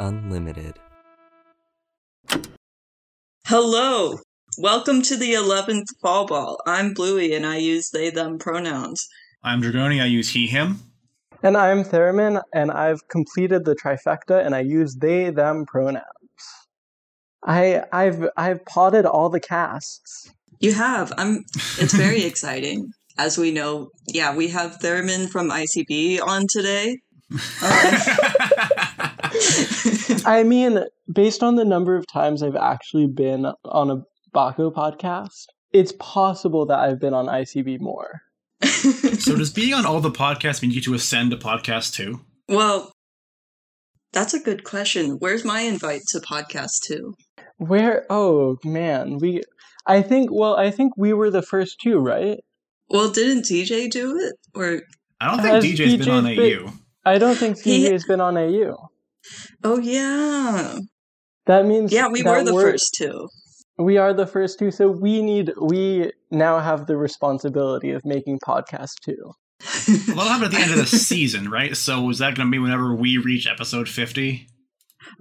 Games Unlimited. Hello! Welcome to the 11th Fall Ball. I'm Bluey and I use they them pronouns. I'm Dragoni, I use he, him. And I'm Theremin and I've completed the trifecta, and I use they them pronouns. I I've I've potted all the casts. You have. I'm it's very exciting. As we know, yeah, we have Theremin from ICB on today. Um, I mean, based on the number of times I've actually been on a Baco podcast, it's possible that I've been on ICB more. so does being on all the podcasts mean you get to ascend to podcast too? Well, that's a good question. Where's my invite to podcast two? Where? Oh man, we. I think. Well, I think we were the first two, right? Well, didn't DJ do it? Or I don't think Has DJ's been on been- AU. I don't think He- CJ has been on AU. Oh yeah, That means yeah, we were the we're- first two. We are the first two, so we need. We now have the responsibility of making podcast two. Well, that'll happen at the end of the season, right? So is that going to be whenever we reach episode 50?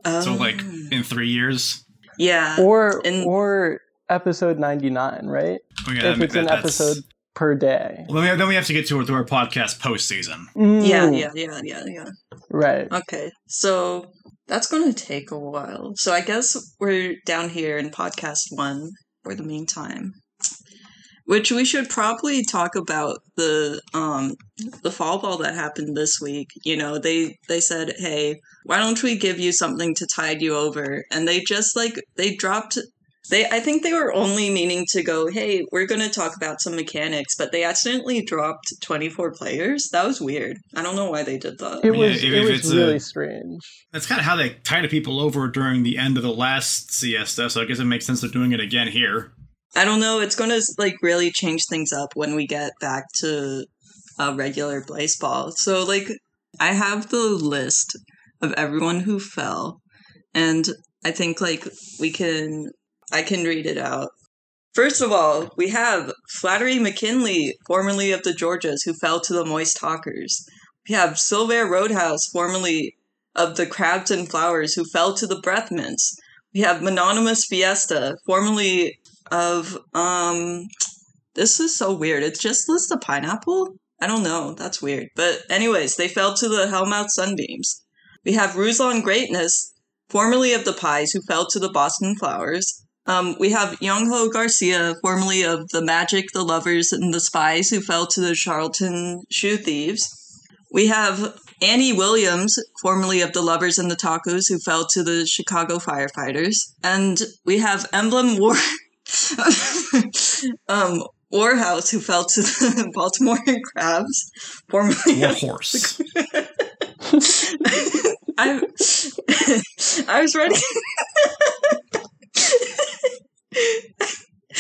So, like, Um, in three years? yeah, or and- or episode 99 right Oh, yeah, if it's an episode per day Well, then we, then we have to get to, to our podcast postseason. yeah, Mm, yeah, yeah, yeah, yeah. Right Okay, so that's going to take a while. So I guess we're down here in podcast one for the meantime, which we should probably talk about the um the fall ball that happened this week. You know, they they said, "Hey, why don't we give you something to tide you over?" And they just like they dropped. They, I think they were only meaning to go, hey, we're going to talk about some mechanics, but they accidentally dropped 24 players. That was weird. I don't know why they did that. it Yeah, was if- it if was it's a- really strange That's kind of how they tied people over during the end of the last siesta, so I guess it makes sense they're doing it again here. I don't know. It's going to like really change things up when we get back to uh, regular baseball. So like, I have the list of everyone who fell, and I think like we can. I can read it out. First of all, we have Flattery McKinley, formerly of the Georgias, who fell to the Moist Talkers. We have Silver Roadhouse, formerly of the Crabs and Flowers, who fell to the Breathmints. We have Mononymous Fiesta, formerly of um this is so weird. It just lists the pineapple? I don't know. That's weird. But anyways, they fell to the Hellmouth Sunbeams. We have Ruslan Greatness, formerly of the Pies, who fell to the Boston Flowers. Um, we have Youngho Garcia, formerly of the Magic, the Lovers, and the Spies, who fell to the Charleston Shoe Thieves. We have Annie Williams, formerly of the Lovers and the Tacos, who fell to the Chicago Firefighters. And we have Emblem War um, Warhouse, who fell to the Baltimore Crabs, formerly War of horse. I I was ready.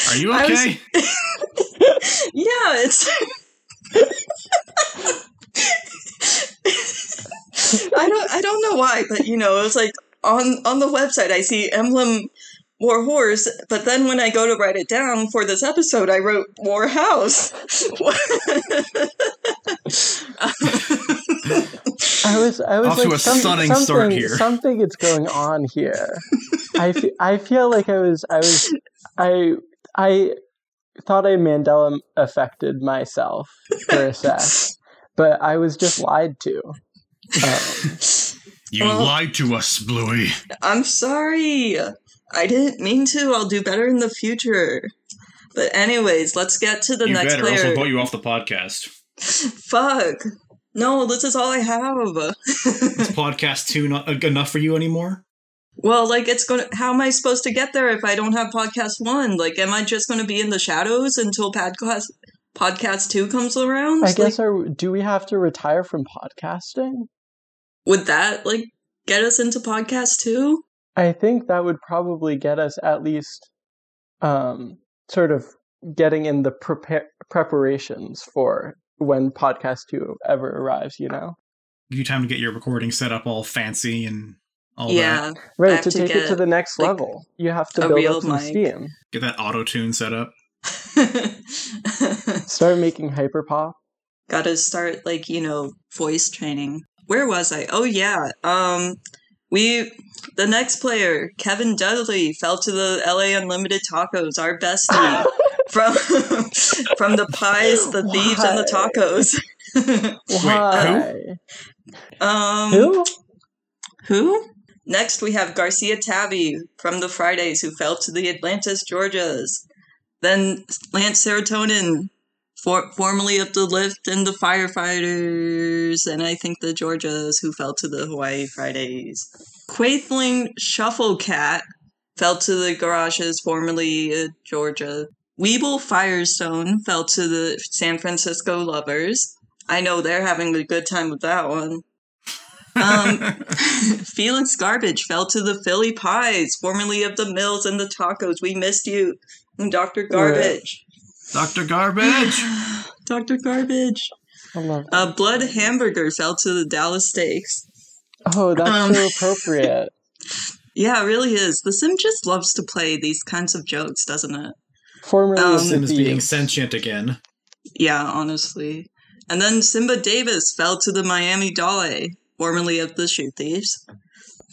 Are you I was- okay? yeah, it's. I don't. I don't know why, but you know, it was like on on the website. I see emblem War Horse, but then when I go to write it down for this episode, I wrote War House. Um, i was i was Off to like a some- stunning something, start here. something is going on here I, fe- I feel like i was i was i i thought i mandela affected myself for a sec but i was just lied to um, You Well- lied to us, Bluey. I'm sorry. I didn't mean to. I'll do better in the future. But anyways, let's get to the you next better also player. vote you off the podcast. Fuck. No, this is all I have. Is podcast two not enough for you anymore? well, like it's gonna. How am I supposed to get there if I don't have podcast one? Like, am I just gonna be in the shadows until podcast podcast two comes around? i guess Like, are, do we have to retire from podcasting would that like get us into podcast two? I think that would probably get us at least um, sort of getting in the prepar- preparations for when podcast two ever arrives, you know? Give you time to get your recording set up all fancy and all that. yeah. I Right, have to to take it to the next like, level. You have to build real up some mic. steam. Get that auto tune set up. Start making hyperpop. Gotta start like, you know, voice training. Where was I? Oh yeah. Um We the next player, Kevin Dudley, fell to the LA Unlimited Tacos, our bestie. from from the pies, the thieves, and the tacos. Why? um Who? Who? Next, we have Garcia Tabby from the Fridays, who fell to the Atlantis Georgias. Then Lance Serotonin, for, formerly of the Lift and the Firefighters, and I think the Georgias, who fell to the Hawaii Fridays. Quaithling Shufflecat fell to the Garages, formerly uh, Georgia. Weeble Firestone fell to the San Francisco Lovers. I know they're having a good time with that one. Um, Felix Garbage fell to the Philly Pies, formerly of the Mills and the Tacos. We missed you. And Dr. Garbage. Dr. Garbage. Dr. Garbage. I love that. Uh, Blood Hamburger fell to the Dallas Steaks. Oh, that's um, so appropriate. Yeah, it really is. The Sim just loves to play these kinds of jokes, doesn't it? Formerly Um, of the Sims being sentient again. Yeah, honestly. And then Simba Davis fell to the Miami Dolly, formerly of the Shoe Thieves.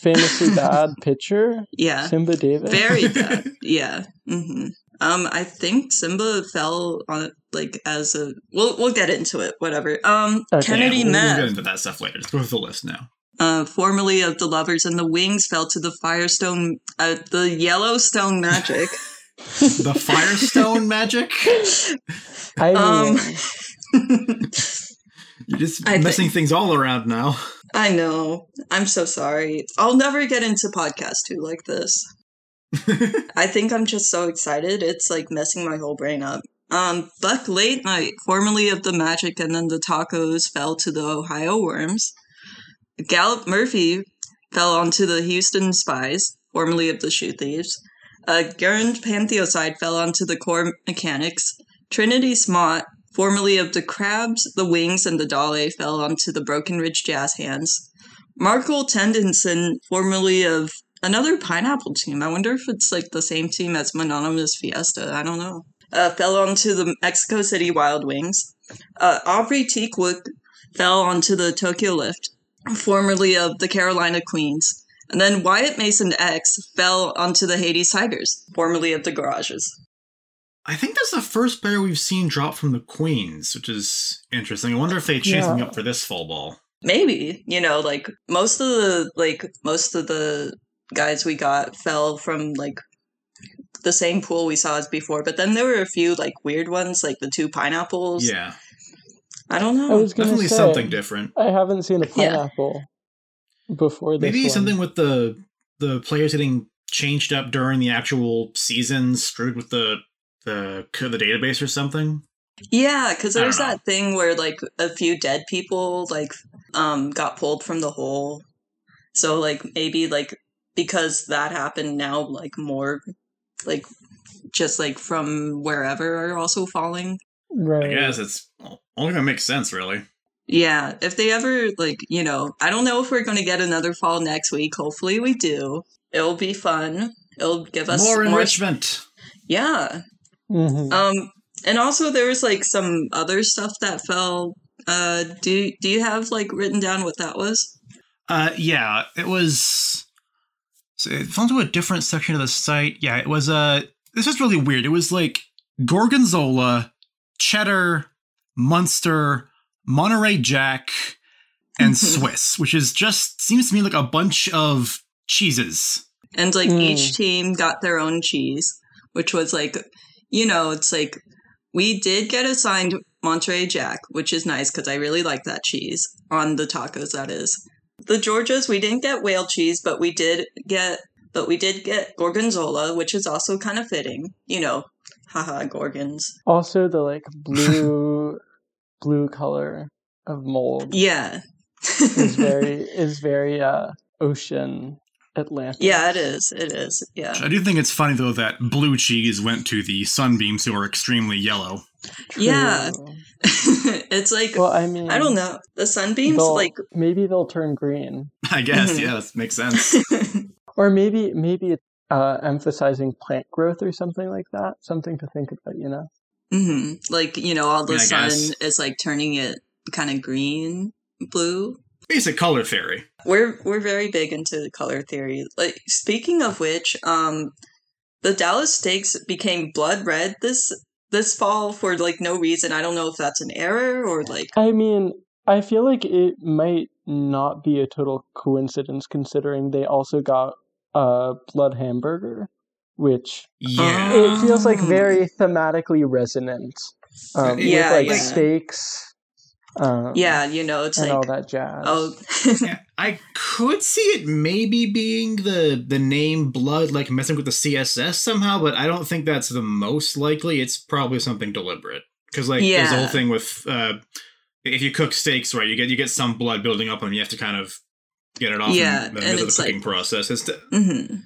famously bad pitcher, Yeah. Simba Davis. Very bad. yeah. hmm Um, I think Simba fell on it like as a. We'll we'll get into it. Whatever. Um, Okay. Kennedy yeah, we'll, we'll get into that stuff later. Let's go through the list now. uh, formerly of the Lovers and the Wings, fell to the Firestone, uh, the Yellowstone Magic. The Firestone magic? I mean, Um, You're just I messing think- things all around now. I know. I'm so sorry. I'll never get into podcast two like this. I think I'm just so excited. It's like messing my whole brain up. Um, Buck Late Night, formerly of the Magic and then the Tacos, fell to the Ohio Worms. Gallup Murphy fell onto the Houston Spies, formerly of the Shoe Thieves. Uh, Garand Pantheoside fell onto the Core Mechanics. Trinity Smaht, formerly of the Crabs, the Wings, and the Dolly, fell onto the Breckenridge Jazz Hands. Markle Tendenson, formerly of another pineapple team. I wonder if it's like the same team as Mononymous Fiesta. I don't know. Uh, fell onto the Mexico City Wild Wings. Uh, Aubrey Teakwood fell onto the Tokyo Lift, formerly of the Carolina Queens. And then Wyatt Mason X fell onto the Hades Tigers, formerly of the Garages. I think that's the first player we've seen drop from the Queens, which is interesting. I wonder if they changed something Yeah. up for this fall ball. Maybe, you know, like most of the like most of the guys we got fell from like the same pool we saw as before, but then there were a few like weird ones, like the two pineapples. Yeah, I don't I know. was definitely say, something different. I haven't seen a Yeah. pineapple before this. Maybe one. something with the the players getting changed up during the actual season, screwed with the the the database or something. Yeah, because I there's that thing where like a few dead people like um got pulled from the hole. So like maybe like because that happened now like more like just like from wherever are also falling. right? I guess it's only gonna make sense, really. Yeah, if they ever like, you know, I don't know if we're going to get another fall next week. Hopefully we do. It'll be fun. It'll give us More more, enrichment. Yeah. Mhm. Um and also there was like some other stuff that fell. Uh do do you have like written down what that was? Uh, yeah, it was. So it fell into a different section of the site. Yeah, it was. Uh, this was really weird. It was like gorgonzola, cheddar, Munster, Monterey Jack, and Swiss, which is just seems to me like a bunch of cheeses. And like Mm. each team got their own cheese, which was like you know, it's like we did get assigned Monterey Jack, which is nice because I really like that cheese on the tacos. That is the Georgias. We didn't get whale cheese, but we did get, but we did get gorgonzola, which is also kind of fitting. You know, haha, gorgons. Also, the like blue, blue color of mold Yeah, is very is very uh ocean Atlantic. yeah, it is. It is. Yeah, I do think it's funny though that blue cheese went to the sunbeams, who are extremely yellow. yeah. It's like Well, I mean, I don't know. The sunbeams, like maybe they'll turn green, I guess. Mhm. Yeah, that makes sense. or maybe maybe it's uh, emphasizing plant growth or something like that. Something to think about, you know. Hmm Like, you know, all the Yeah, I sun guess. is like turning it kind of green, blue. basic color theory. We're we're very big into color theory. Like speaking of which, um the Dallas Steaks became blood red this this fall for like no reason. I don't know if that's an error or like I mean, I feel like it might not be a total coincidence considering they also got a blood hamburger, which Yeah. it feels like very thematically resonant. Um, Yeah, with like yeah. steaks, um, yeah, you know, it's and like all that jazz. oh Yeah, I could see it maybe being the the name blood like messing with the CSS somehow, but I don't think that's the most likely. It's probably something deliberate because like there's the whole thing with uh, if you cook steaks right, you get you get some blood building up and you have to kind of get it off Yeah, in the and middle of it's the cooking like- process. It's de- mhm.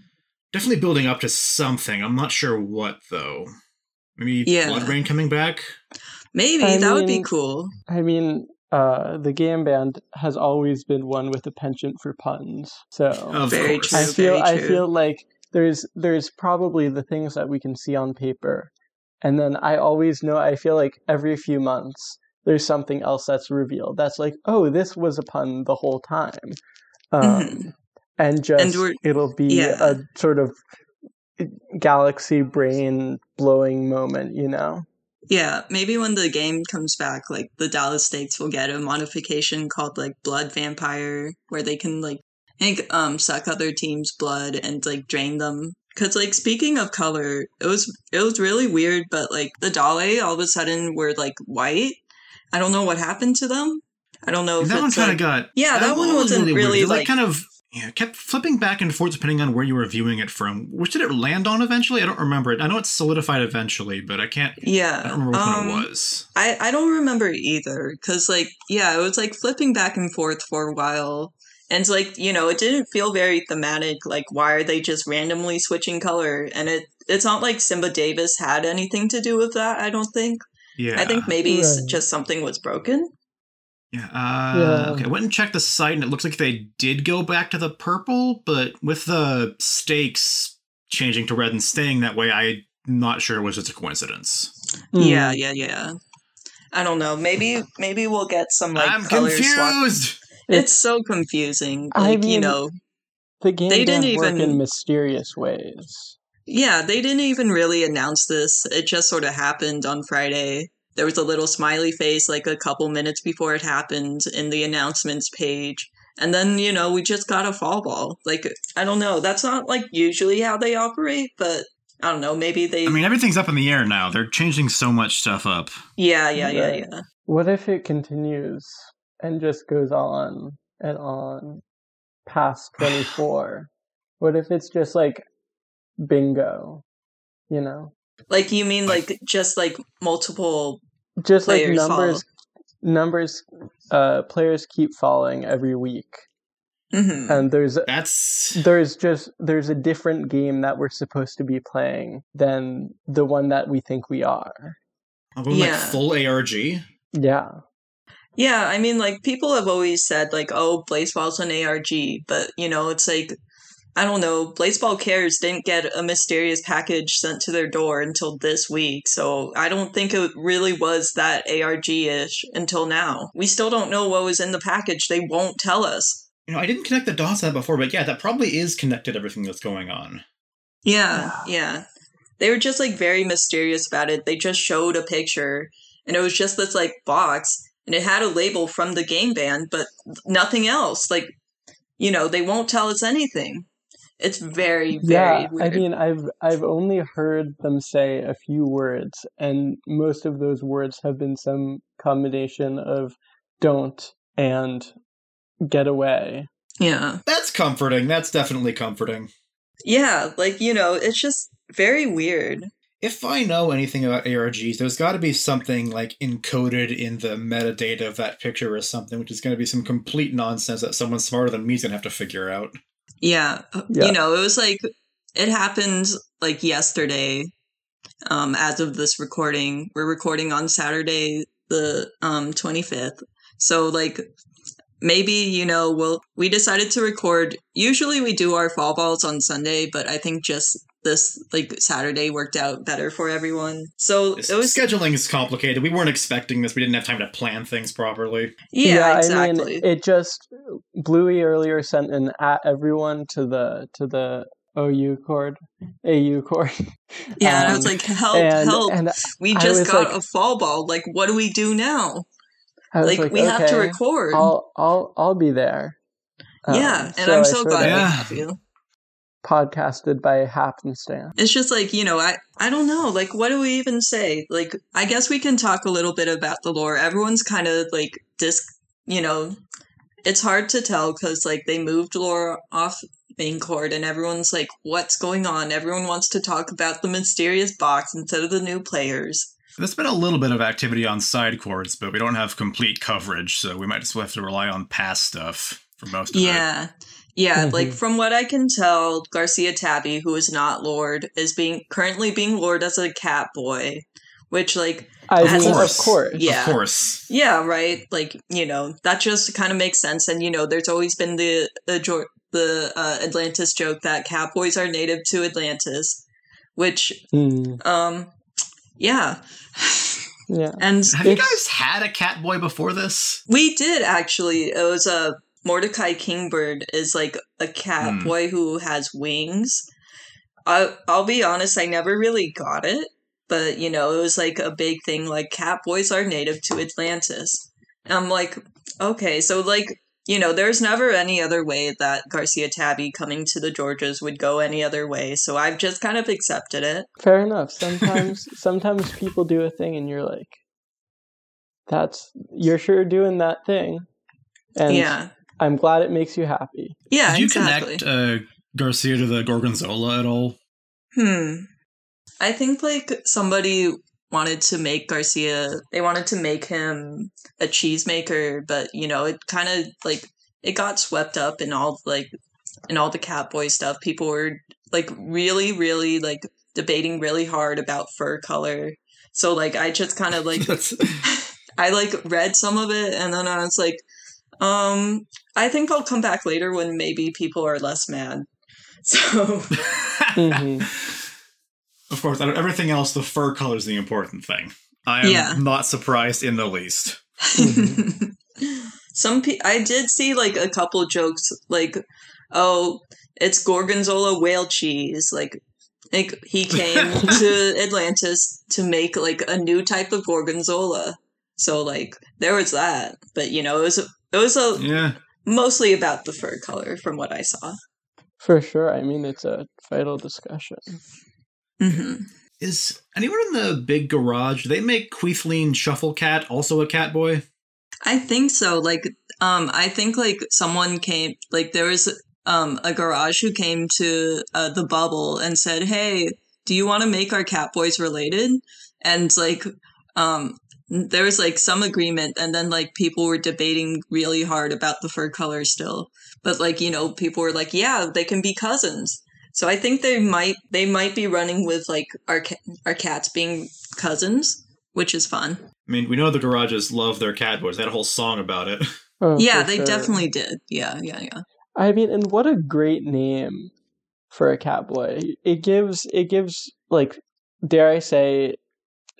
Definitely building up to something. I'm not sure what though. Maybe Yeah. blood rain coming back. maybe I that would be cool. I mean, uh, the game band has always been one with a penchant for puns. So Of Very course. true. I feel very I feel like there's there's probably the things that we can see on paper, and then I always know I feel like every few months there's something else that's revealed. That's like, oh, this was a pun the whole time, um, Mhm. And just we're- it'll be yeah. a sort of galaxy brain blowing moment, you know. Yeah, maybe when the game comes back, like the Dallas Steaks will get a modification called like Blood Vampire, where they can like I think um suck other teams' blood and like drain them. Cause like speaking of color, it was it was really weird, but like the Dale all of a sudden were like white. I don't know what happened to them. I don't know if that one it's kind like, of got Yeah, that one wasn't weird. really, It, like, like- kind of yeah it kept flipping back and forth depending on where you were viewing it from. Which did it land on eventually? I don't remember it. I know it solidified eventually, but I can't. yeah. I don't remember which um, one it was. I, I don't remember either because like yeah it was like flipping back and forth for a while and it's like you know it didn't feel very thematic like why are they just randomly switching color and it it's not like Simba Davis had anything to do with that I don't think Yeah, I think maybe Right. just something was broken Yeah. Uh, Yeah. Okay. I went and checked the site, and it looks like they did go back to the purple, but with the stakes changing to red and staying that way, I'm not sure it was just a coincidence. Hmm. yeah yeah yeah I don't know maybe maybe we'll get some like I'm color swap confused. it's so confusing I like you mean, know the game They didn't work even- in mysterious ways. Yeah, they didn't even really announce this. It just sort of happened on Friday. There was a little smiley face like a couple minutes before it happened in the announcements page. And then, you know, we just got a fall ball. Like, I don't know. That's not like usually how they operate, but I don't know. Maybe they. I mean, everything's up in the air now. They're changing so much stuff up. yeah, yeah, yeah, Right. yeah. What if it continues and just goes on and on past 24? what if it's just like bingo, you know? Like, you mean like just like multiple. Just like Players numbers numbers uh players keep falling every week. Mhm. And there's That's there's just there's a different game that we're supposed to be playing than the one that we think we are. I'm Yeah. like full ARG. Yeah. Yeah, I mean, like people have always said, like, "Oh, Blaseball's an ARG," but you know, it's like, I don't know. Blaseball Cares didn't get a mysterious package sent to their door until this week, so I don't think it really was that ARG-ish until now. We still don't know what was in the package. They won't tell us. You know, I didn't connect the dots to that before, but yeah, that probably is connected to everything that's going on. Yeah, yeah. They were just like very mysterious about it. They just showed a picture, and it was just this like box, and it had a label from the game band, but nothing else. Like, you know, they won't tell us anything. It's very, very yeah, weird. I mean, I've I've only heard them say a few words, and most of those words have been some combination of "don't" and "get away." yeah, That's comforting. That's definitely comforting. yeah. Like you know, it's just very weird. If I know anything about ARGs, there's got to be something like encoded in the metadata of that picture or something, which is going to be some complete nonsense that someone smarter than me is going to have to figure out. Yeah. Yeah. You know, it was like it happened like yesterday. Um, as of this recording, we're recording on Saturday, the um 25th. So like maybe, you know, we'll we decided to record usually we do our fall balls on Sunday, but I think just this like Saturday worked out better for everyone. So This- it was scheduling is complicated. We weren't expecting this. We didn't have time to plan things properly. yeah, I exactly. mean, it just Bluey earlier sent an at everyone to the to the OU chord, AU chord. yeah, and I was um, like, help, and help. and we just got like- a fall ball. Like, what do we do now? I was Like, like, we have to record. I'll I'll I'll be there. Um, yeah, and I'm so glad of we have you. Podcasted by happenstance. It's just like, you know, I I don't know, like what do we even say? Like I guess we can talk a little bit about the lore. Everyone's kind of like dis, you know, it's hard to tell cuz like they moved lore off main court and everyone's like what's going on? Everyone wants to talk about the mysterious box instead of the new players. There's been a little bit of activity on side courts, but we don't have complete coverage, so we might just have to rely on past stuff for most of it. Yeah. Yeah, Mhm. like from what I can tell, Garcia Tabby, who is not Lord, is being currently being Lord as a cat boy, which like I Of mean, of course. course. Yeah. Of course. Yeah, right. Like you know, that just kind of makes sense. And you know, there's always been the the, jo- the uh, Atlantis joke that Catboys are native to Atlantis, which Hmm, um, yeah, yeah. and Have you guys had a catboy before this? we did actually. It was a Mordecai Kingbird is like a catboy Hmm. boy who has wings. I I'll be honest, I never really got it, but you know, it was like a big thing. Like cat boys are native to Atlantis. And I'm like, okay, so like you know, there's never any other way that Garcia Tabby coming to the Georgias would go any other way. So I've just kind of accepted it. Fair enough. Sometimes sometimes people do a thing and you're like that's you're sure doing that thing. And yeah, I'm glad it makes you happy. yeah, Did you exactly. connect uh, Garcia to the Gorgonzola at all? Hmm. I think like somebody wanted to make Garcia, they wanted to make him a cheesemaker, but you know, it kind of like it got swept up in all like in all the Catboy stuff. People were like really, really like debating really hard about fur color. So like I just kind of like I like read some of it and then I was like, um, I think I'll come back later when maybe people are less mad. So Mhm. Of course, out of everything else, the fur color is the important thing. I am Yeah. not surprised in the least. Some pe- I did see like a couple jokes like, oh, it's gorgonzola whale cheese. Like, like he came to Atlantis to make like a new type of gorgonzola. So like there was that, but you know it was it was a, Yeah. mostly about the fur color from what I saw. For sure. I mean it's a vital discussion. Hmm Is anyone in the big garage? Do they make Queethleen Shufflecat also a cat boy? I think so. Like, um, I think like someone came, like there was um a garage who came to uh, the bubble and said, "Hey, do you want to make our cat boys related?" And like, um, there was like some agreement, and then like people were debating really hard about the fur color still. But like you know, people were like, "Yeah, they can be cousins." So I think they might they might be running with like our our cats being cousins, which is fun. I mean, we know the garages love their cat boys. They had a whole song about it. Oh, yeah, they sure. definitely did. Yeah, yeah, yeah. I mean, and what a great name for a cat boy. It gives it gives like dare I say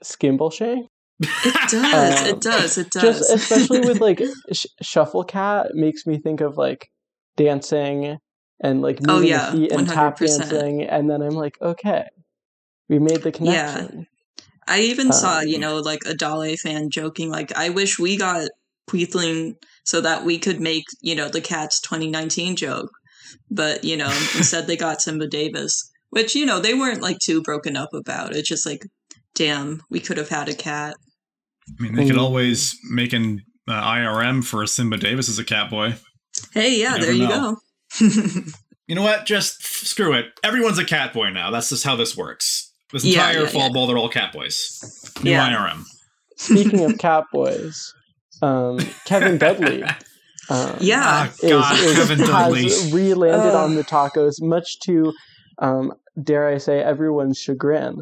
skimbleshank? It does. Um, it does. It does. Just especially with like sh- shuffle cat makes me think of like dancing and like Oh, moving yeah, the feet and tap 100%. dancing and then I'm like, okay. We made the connection. Yeah. I even saw, um, you know, like a Dale fan joking, like, I wish we got Queethling so that we could make, you know, the Cats 2019 joke. But, you know, instead they got Simba Davis, which, you know, they weren't like too broken up about. It's just like, damn, we could have had a cat. I mean, they could Mm. always make an uh, IRM for Simba Davis as a cat boy. Hey, yeah, You there you know. go. You know what? Just f- screw it. Everyone's a cat boy now. That's just how this works. This Yeah, entire yeah, fall yeah. ball, they're all cat boys. New Yeah. IRM. Speaking of catboys, um, Kevin Dudley um, Yeah. Ah, is, God, is- Kevin Dudley. has re-landed Ugh. on the tacos, much to, um, dare I say, everyone's chagrin.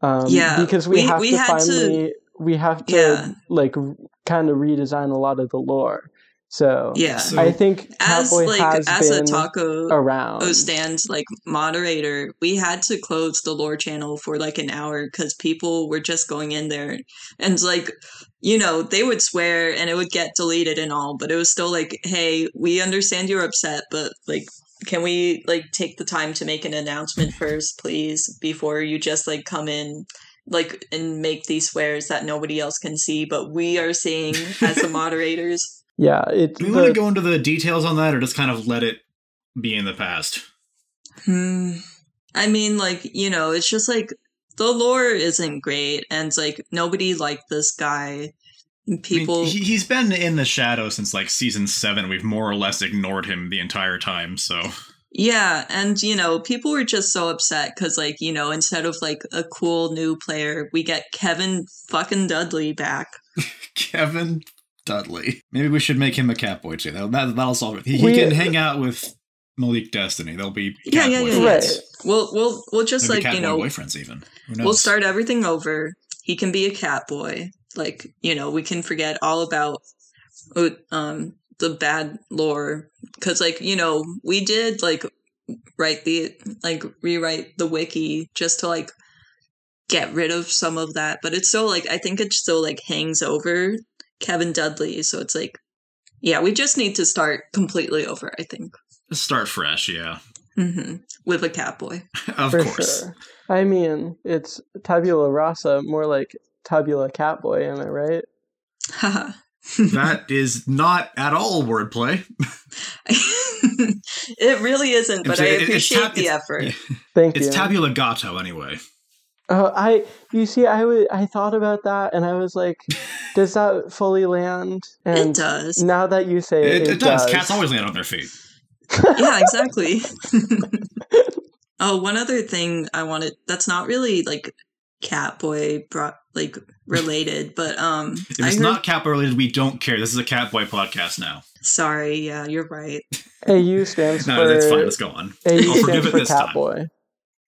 Um, Yeah, because we, we- have we to had to- finally we have to Yeah. like kind of redesign a lot of the lore. So Yeah. So- I think as Catboy like has as been a taco around. O stand like moderator, we had to close the lore channel for like an hour because people were just going in there and like you know they would swear and it would get deleted and all, but it was still like, hey, we understand you're upset, but like. Can we like take the time to make an announcement first, please, before you just like come in like and make these swears that nobody else can see, but we are seeing as the moderators. Yeah, it. Do we the- want to go into the details on that, or just kind of let it be in the past? Hmm. I mean, like, you know, it's just like the lore isn't great, and it's like nobody liked this guy. People, I mean, he, he's been in the shadow since like season seven. We've more or less ignored him the entire time. So yeah, and you know, people were just so upset because, like, you know, instead of like a cool new player, we get Kevin fucking Dudley back. Kevin Dudley. Maybe we should make him a Catboy too. That, that that'll solve it. He, he can hang out with Malik Destiny. They'll be Yeah, yeah, yeah, yeah. Right. We'll, we'll, we'll just Maybe like you Catboy know, boyfriends even. Who knows? we'll start everything over. He can be a cat boy. Like, you know, we can forget all about uh, um the bad lore cuz like, you know, we did like write the like rewrite the wiki just to like get rid of some of that, but it's still like I think it still like hangs over Kevin Dudley, so it's like yeah, we just need to start completely over, I think. Start fresh. Yeah, hmm With a cat boy. of for course. sure. I mean, it's tabula rasa, more like tabula catboy. Am I right? Haha. That is not at all wordplay. it really isn't, but It's- I it- it's appreciate tab- the it's- effort. Thank It's you. It's tabula gato anyway. Oh, I you see, I would I thought about that, and I was like, does that fully land? And it does. now that you say it, It, it, it does. Cats always land on their feet. yeah, exactly. oh, one other thing I wanted that's not really like Catboy brought like related, but um If it's heard, not cat related, we don't care. This is a cat boy podcast now. sorry, yeah, you're right. AU stands No, for that's fine. Let's go on. AU I'll forgive stands it for this time. catboy.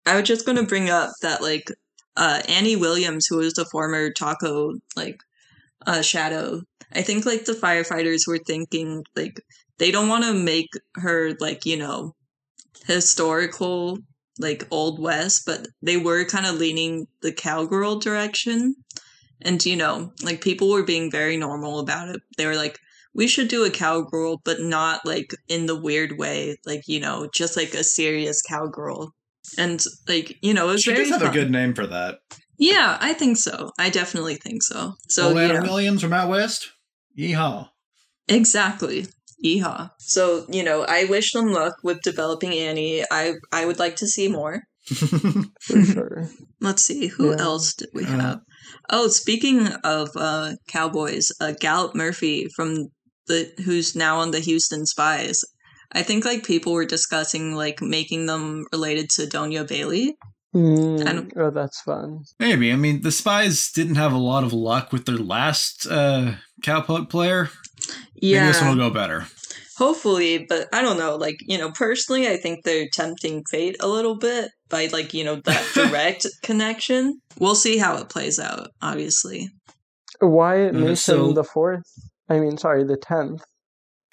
I was just gonna bring up that like uh Annie Williams, who was the former taco like uh shadow, I think like the firefighters were thinking like they don't wanna make her like, you know, historical like old west, but they were kind of leaning the cowgirl direction. And you know, like people were being very normal about it. They were like, we should do a cowgirl, but not like in the weird way, like, you know, just like a serious cowgirl. And like, you know, it was She very does have a good name for that. Yeah, I think so. I definitely think so. So Old Anna yeah, Williams from out west. Yeehaw. exactly. Yeehaw. So, you know, I wish them luck with developing Annie. I I would like to see more. For sure. Let's see, who Yeah. else did we Uh, have? Oh, speaking of uh cowboys, uh Gallup Murphy from the who's now on the Houston Spies. I think like people were discussing like making them related to Donia Bailey. Mm, I oh, that's fun. Maybe. I mean, the spies didn't have a lot of luck with their last uh, cowpoke player. Maybe Yeah. this one will go better. Hopefully, but I don't know. Like, you know, personally, I think they're tempting fate a little bit by, like, you know, that direct connection. We'll see how it plays out, obviously. Wyatt Uh, Mason so- the fourth. I mean, sorry, the tenth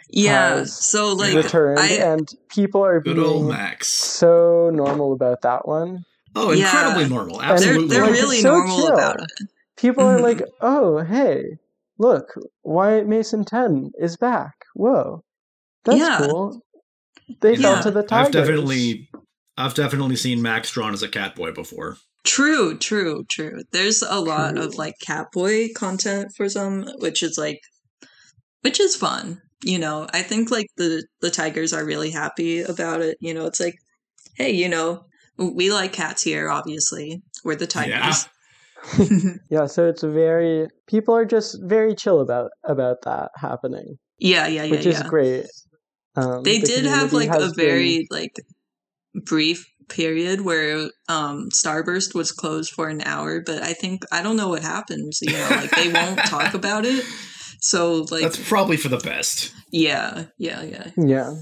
Yeah. Has So, like, returned, I, and people are Good old being Max. so normal about that one. Oh, Yeah. incredibly normal. And they're, Absolutely. they're Like, normal. really so normal chill. about it. People are like, "Oh, hey, look, Wyatt Mason ten is back. Whoa, that's Yeah. cool." They Yeah. fell to the I've definitely, I've definitely seen Max drawn as a Catboy before. True, true, true. There's a lot of, True. like, Catboy content for some, which is, like, which is fun. You know, I think, like, the, the Tigers are really happy about it. You know, it's like, hey, you know, we like cats here, obviously. We're the Tigers. Yeah, yeah so it's very people are just very chill about about that happening, Yeah, yeah, yeah, which yeah. is great. Um, They the did have like a has very like brief period where um Starburst was closed for an hour, but I think I don't know what happens, you know, like they won't talk about it. So like That's probably for the best. yeah, yeah, yeah. yeah.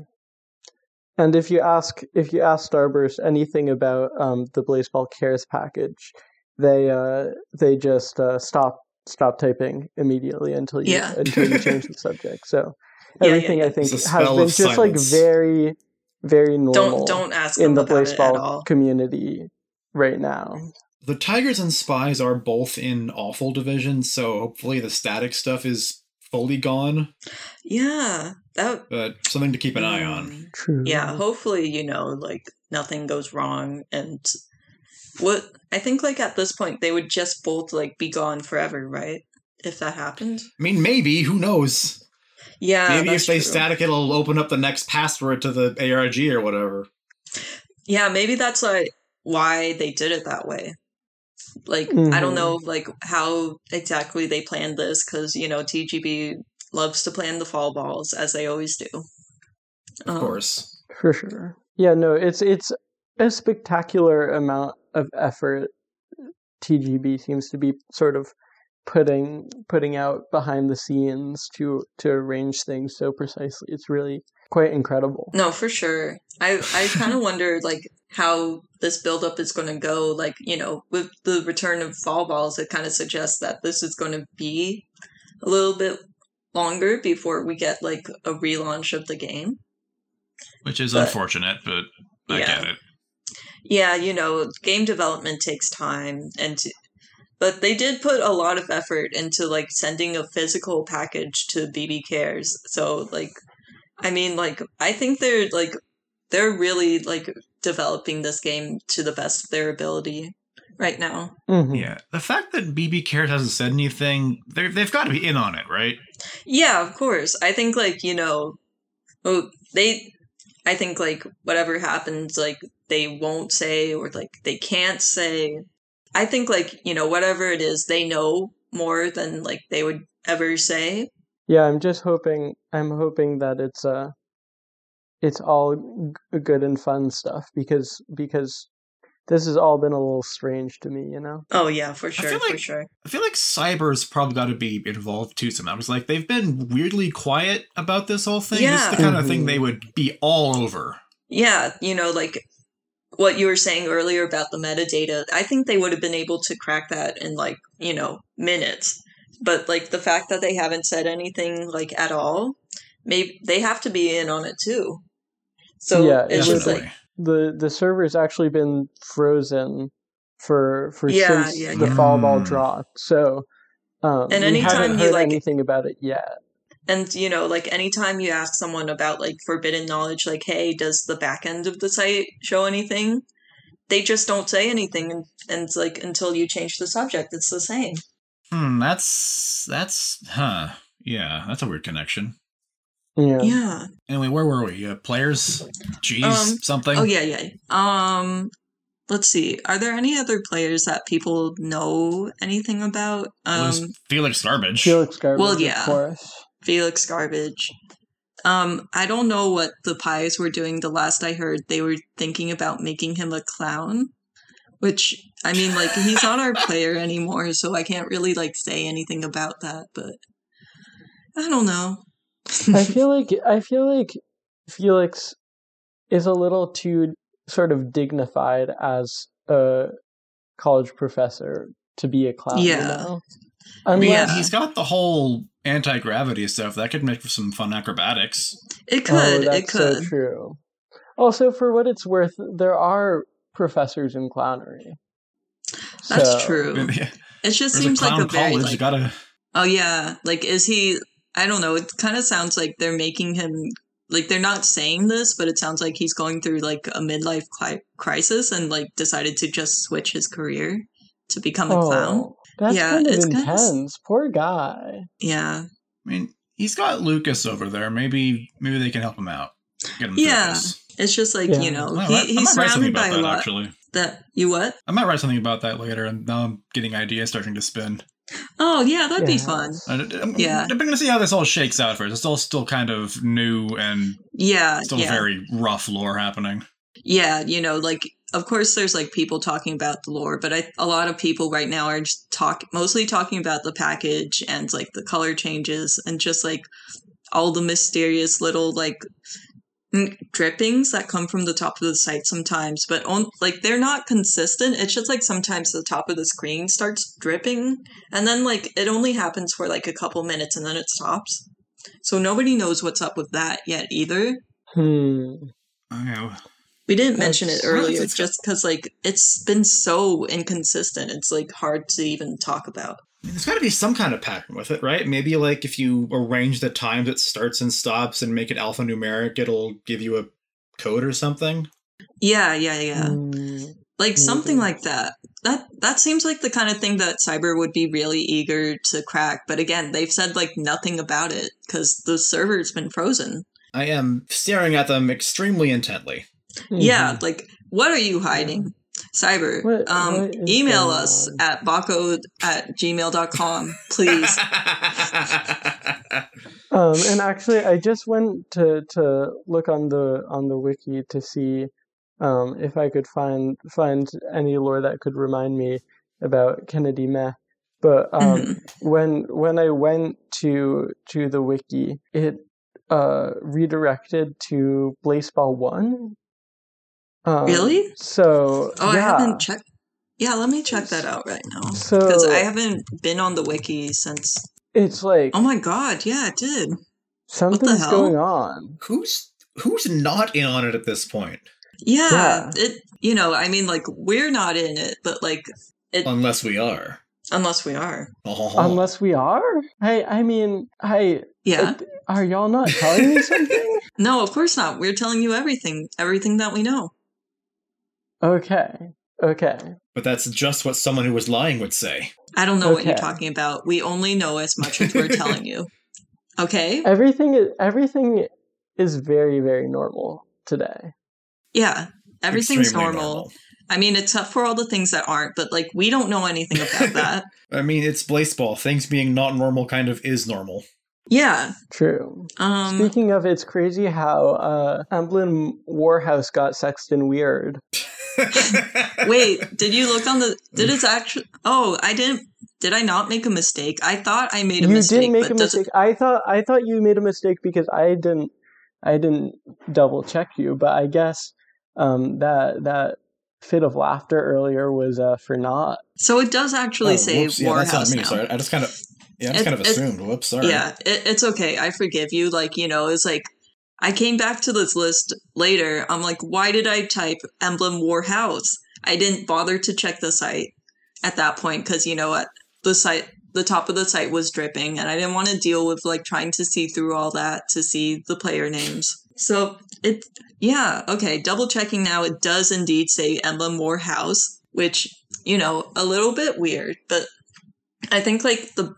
And if you ask if you ask Starburst anything about um, the Blaseball Cares package, they uh, they just uh, stop stop typing immediately until you Yeah. until you change the subject. So Yeah, yeah, everything yeah. I think has been of just like very, very normal Don't don't ask in the about it at baseball community right now. The Tigers and Spies are both in awful divisions, so hopefully the static stuff is fully gone. Yeah, that. But something to keep an eye on. Mm. True. Yeah, hopefully, you know, like nothing goes wrong and what I think like at this point they would just both like be gone forever, right? If that happened. I mean, maybe who knows? Yeah. maybe that's if they true. static, it'll open up the next password to the ARG or whatever. Yeah, maybe that's like why they did it that way. Like I Mhm. don't know like how exactly they planned this cuz you know TGB loves to plan the fall balls as they always do. Of Um, course. For sure. Yeah, no, it's it's a spectacular amount of effort TGB seems to be sort of putting putting out behind the scenes to to arrange things so precisely. It's really quite incredible. No, for sure. I I kind of wonder like how this buildup is going to go. Like you know, with the return of fall balls, it kind of suggests that this is going to be a little bit longer before we get like a relaunch of the game. Which is but- unfortunate, but I Yeah. get it. Yeah, you know, game development takes time, and to, but they did put a lot of effort into like sending a physical package to BB Cares. So like, I mean, like I think they're like they're really like developing this game to the best of their ability right now. Mhm. Yeah. The fact that BB Cares hasn't said anything, they're, they've got to be in on it, right? Yeah, of course. I think like you know, well, they. I think like whatever happens, like they won't say or like they can't say. I think like you know whatever it is, they know more than like they would ever say. Yeah, I'm just hoping I'm hoping that it's uh it's all g- good and fun stuff because because this has all been a little strange to me, you know. Oh yeah, for sure, feel for sure. I feel like SIBR's probably got to be involved too somehow. Because like they've been weirdly quiet about this whole thing. This is the Yeah. kind of thing they mm-hmm. would be all over. Yeah, you know, like what you were saying earlier about the metadata, I think they would have been able to crack that in like, you know, minutes. But like the fact that they haven't said anything like at all, maybe they have to be in on it too. So Yeah, it's it just was like Definitely. The the server's actually been frozen for for Yeah, since yeah, the yeah. fall ball draw. So um And anytime haven't you, like- anything about it yet. and you know, like anytime you ask someone about like forbidden knowledge, like, hey, does the back end of the site show anything? They just don't say anything and, and it's like until you change the subject, it's the same. Hmm. That's that's huh. Yeah, that's a weird connection. Yeah. Yeah. Anyway, where were we? Uh, players? G's Um, something. Oh yeah, yeah. Um let's see. Are there any other players that people know anything about? Um Felix Garbage. Felix Garbage, Well, yeah. of course. Felix Garbage. Um I don't know what the pies were doing the last I heard. They were thinking about making him a clown, which I mean like he's not our player anymore, so I can't really like say anything about that, but I don't know. I feel like I feel like Felix is a little too sort of dignified as a college professor to be a clown. Yeah. You know? I mean, Yeah. he's got the whole anti gravity stuff that could make for some fun acrobatics. it oh, could, that's it could. so true. Also, for what it's worth, there are professors in clownery. That's So- true. There's It just a seems like clown a very college. like, you gotta. Oh yeah, like is he? I don't know. It kind of sounds like they're making him like they're not saying this, but it sounds like he's going through like a midlife cli- crisis and like decided to just switch his career to become a clown. Oh, that's Yeah, kind of it's kinda intense. Poor guy. Yeah, I mean, he's got Lucas over there. Maybe maybe they can help him out. Get him Yeah. this. it's just like Yeah. you know I might, he, write- I he's might write surrounded by about a that lot actually. that you what? I might write something about that later, and now I'm getting ideas starting to spin. Oh yeah, that'd be Yes. fun. I, am um, Yeah. I'm gonna see how this all shakes out first. It's all still kind of new and Yeah, still yeah. very rough lore happening. yeah you know like of course there's like people talking about the lore but I, a lot of people right now are just talk mostly talking about the package and like the color changes and just like all the mysterious little like drippings that come from the top of the site sometimes but on like they're not consistent it's just like sometimes the top of the screen starts dripping and then like it only happens for like a couple minutes and then it stops So nobody knows what's up with that yet either. Hmm. Okay. We didn't mention it earlier That's- just because like it's been so inconsistent. It's like hard to even talk about. I mean, There's got to be some kind of pattern with it, right? Maybe like if you arrange the times it starts and stops and make it alphanumeric, it'll give you a code or something. Yeah, yeah, yeah. Hmm. like something like that. That that seems like the kind of thing that SIBR would be really eager to crack. But again, they've said like nothing about it because the server's been frozen. I am staring at them extremely intently. Yeah, Mhm. like what are you hiding? SIBR, What- um, what email us on? at bako at gmail.com, please. Um, and actually, I just went to to look on the on the wiki to see um, if I could find find any lore that could remind me about Kennedy Meh. But um, Mhm. when when I went to to the wiki, it uh, redirected to Blaseball One. Um, Really? So Oh, yeah. I haven't checked. Yeah, let me check that out right now So because I haven't been on the wiki since. it's like Oh my god, yeah, it did. something's hell? going on. who's who's not in on it at this point? Yeah, Yeah. it. You know, I mean, like we're not in it, but like it, Unless we are. unless we are. Oh. Unless we are, I I mean, I Yeah. Uh, Are y'all not telling me something? No, of course not. We're telling you everything, everything that we know. Okay. Okay. But that's just what someone who was lying would say. I don't know what you're talking about. We only know as much as we're telling you. Okay? Everything is everything is very very normal today. Yeah. Everything's Extremely normal. I mean, except for all the things that aren't, but like we don't know anything about that. I mean, it's Blaseball. Things being not normal kind of is normal. yeah. True. Um Speaking of, it's crazy how uh, Emblem Warhouse got Sexton weird. wait, did you look on the did it actually Oh, I didn't did I not make a mistake? I thought I made a you mistake. You did make but a does it- mistake. I thought I thought you made a mistake because I didn't I didn't double check you, but I guess um, that that fit of laughter earlier was uh, for naught. so it does actually Oh, say whoops. Yeah, that's on Warhouse me. now. Sorry, I just kind of, yeah, I just It- kind of it- assumed. Whoops, sorry. Yeah, it, it's okay. I forgive you. Like, you know, it's like I came back to this list later. I'm like, why did I type Emblem War House? I didn't bother to check the site at that point because you know what? The site, the top of the site was dripping, and I didn't want to deal with like trying to see through all that to see the player names. So it, yeah, okay. Double checking now. It does indeed say Emblem War House, which you know, a little bit weird, but I think like the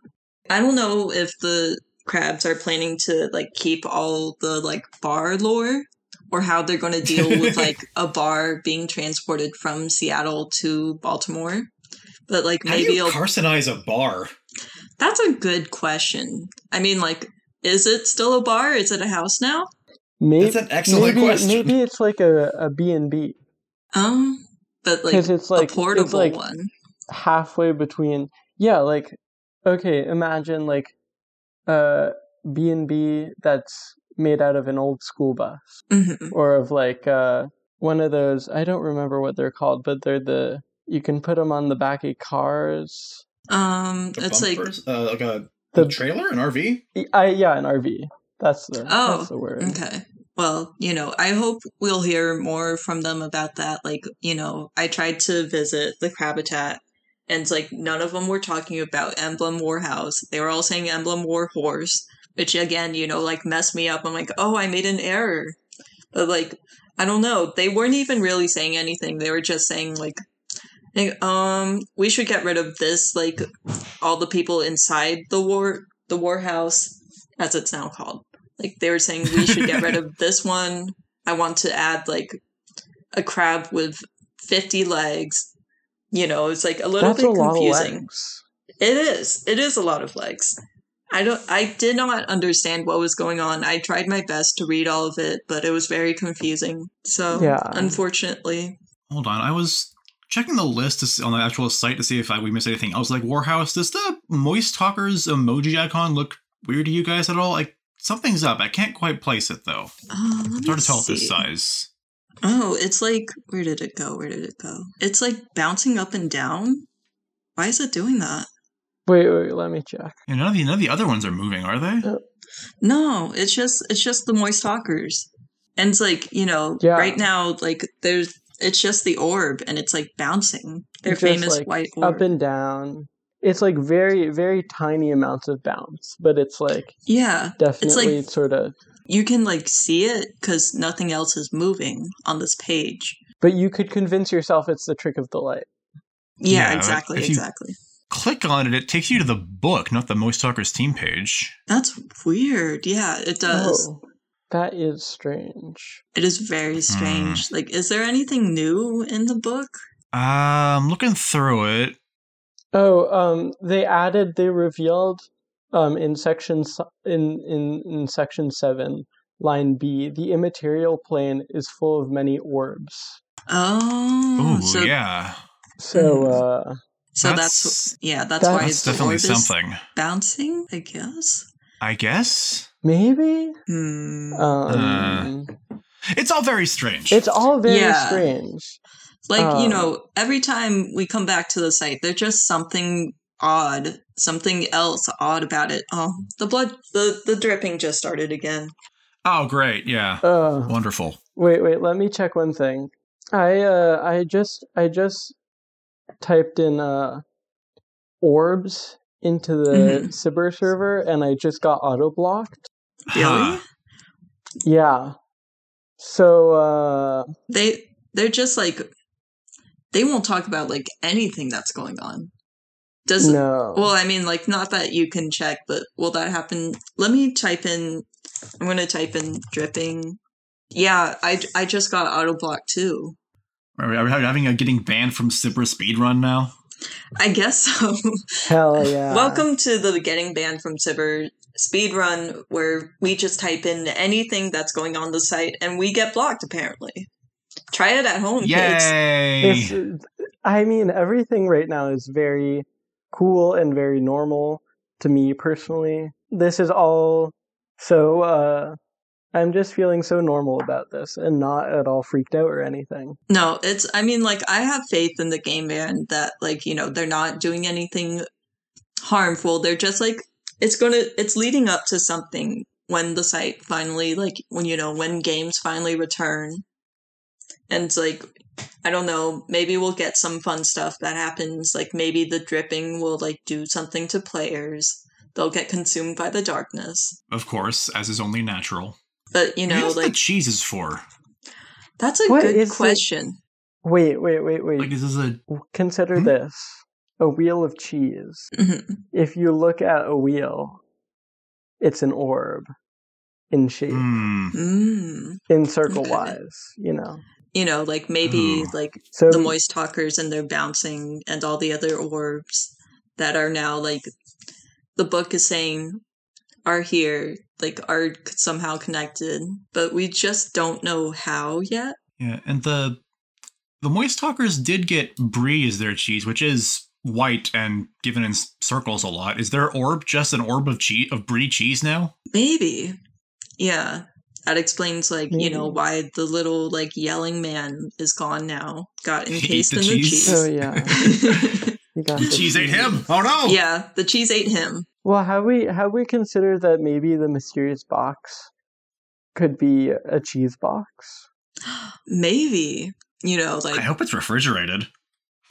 I don't know if the crabs are planning to like keep all the like bar lore or how they're going to deal with like a bar being transported from Seattle to Baltimore. But like How do maybe you it'll- carcinize a bar? that's a good question. I mean, like, is it still a bar? Is it a house now? Maybe, That's an excellent maybe, question. Maybe it's like a, a B&B Um, but like because it's like a portable it's like one. halfway between. Yeah, like okay, imagine like a B&B that's made out of an old school bus hmm or of like uh one of those I don't remember what they're called, but they're the you can put them on the back of cars. Um, The it's like uh, like a, The- a trailer, an RV. I yeah, an RV. That's the Oh, that's the word. Okay. Well, you know, I hope we'll hear more from them about that. Like, you know, I tried to visit the Crabitat, and it's like none of them were talking about Emblem War House. They were all saying Emblem Warhorse, which again, you know, like messed me up. I'm like, oh, I made an error. But like, I don't know. They weren't even really saying anything. They were just saying like, um, we should get rid of this. Like, all the people inside the war, the War House, as it's now called. Like they were saying we should get rid of this one. I want to add like a crab with 50 legs. You know, it's like a little That's a bit lot of confusing. legs. It is. It is a lot of legs. I don't I did not understand what was going on. I tried my best to read all of it, but it was very confusing. So, Yeah. unfortunately, Hold on, I was checking the list to see, on the actual site to see if I, we missed anything. I was like, Warhouse, does the Moist Talkers emoji icon look weird to you guys at all? Like something's up. I can't quite place it though. uh, let It's hard to tell at this size. Oh, it's like where did it go? Where did it go? It's like bouncing up and down. Why is it doing that? Wait, wait, let me check. Yeah, none of the none of the other ones are moving, are they? Uh, No, it's just it's just the moist talkers. And it's like, you know, Yeah. right now, like there's it's just the orb and it's like bouncing. Their It's famous like, white orb. Up and down. It's like very, very tiny amounts of bounce, but it's like yeah. definitely sort of. You can like see it because nothing else is moving on this page. But you could convince yourself it's the trick of the light. Yeah, Yeah, exactly, if you- exactly. Click on it, it takes you to the book, not the Moist Talkers team page. That's weird. Yeah, it does. Oh, that is strange. It is very strange. Like, is there anything new in the book? Uh, I'm looking through it. Oh, um, they added, they revealed, um, in section in in in section seven, line B, the immaterial plane is full of many orbs. Oh, Ooh, so yeah. So, uh, so that's, yeah, that's, that's why it's definitely orb is something. bouncing. I guess. I guess. maybe. Hmm. Um, It's all very strange. it's all very Yeah. strange. like you um, know, every time we come back to the site, there's just something odd, something else odd about it. Oh, the blood, the the dripping just started again. oh, great. Yeah. Uh, Wonderful. Wait, wait, let me check one thing. I uh I just I just typed in uh orbs into the Mhm. SIBR server and I just got auto blocked. Really? Huh. Yeah. So uh They they're just like they won't talk about like anything that's going on. Does no. well, I mean, like not that you can check, but will that happen? Let me type in. I'm gonna type in dripping. Yeah, I I just got auto block too. Are we, are we having a getting banned from SIBR Speedrun now? I guess so. Hell yeah. Welcome to the Getting Banned from SIBR speedrun, where we just type in anything that's going on the site and we get blocked. Apparently, try it at home. Yay! This is- I mean everything right now is very cool and very normal to me personally. This is all so uh I'm just feeling so normal about this and not at all freaked out or anything. No, it's. I mean, like I have faith in the game band that, like, you know, they're not doing anything harmful. They're just like it's gonna. It's leading up to something when the site finally, like, when you know, when games finally return, and it's like. I don't know. Maybe we'll get some fun stuff that happens. Like maybe the dripping will like do something to players. They'll get consumed by the darkness. of course, as is only natural. But you know, What's the like cheese is for? that's a What good is the- question. Wait, wait, wait, wait. Like, is this a Consider Hmm? this a wheel of cheese. Mhm. If you look at a wheel, it's an orb in shape, hmm? Mm. in circle wise, you know. You know, like maybe Ooh. like So the moist talkers and their bouncing and all the other orbs that are now like the book is saying are here, like are somehow connected, but we just don't know how yet. Yeah, and the the Moist Talkers did get brie as their cheese, which is white and given in circles a lot. Is their orb just an orb of cheese of brie cheese now? Maybe. Yeah. That explains like, you know, why the little like yelling man is gone now. Got encased the in the cheese. Oh yeah, got The the cheese ate him. Oh no! yeah, the cheese ate him. Well, have we have we considered that maybe the mysterious box could be a cheese box? Maybe. You know, like I hope it's refrigerated.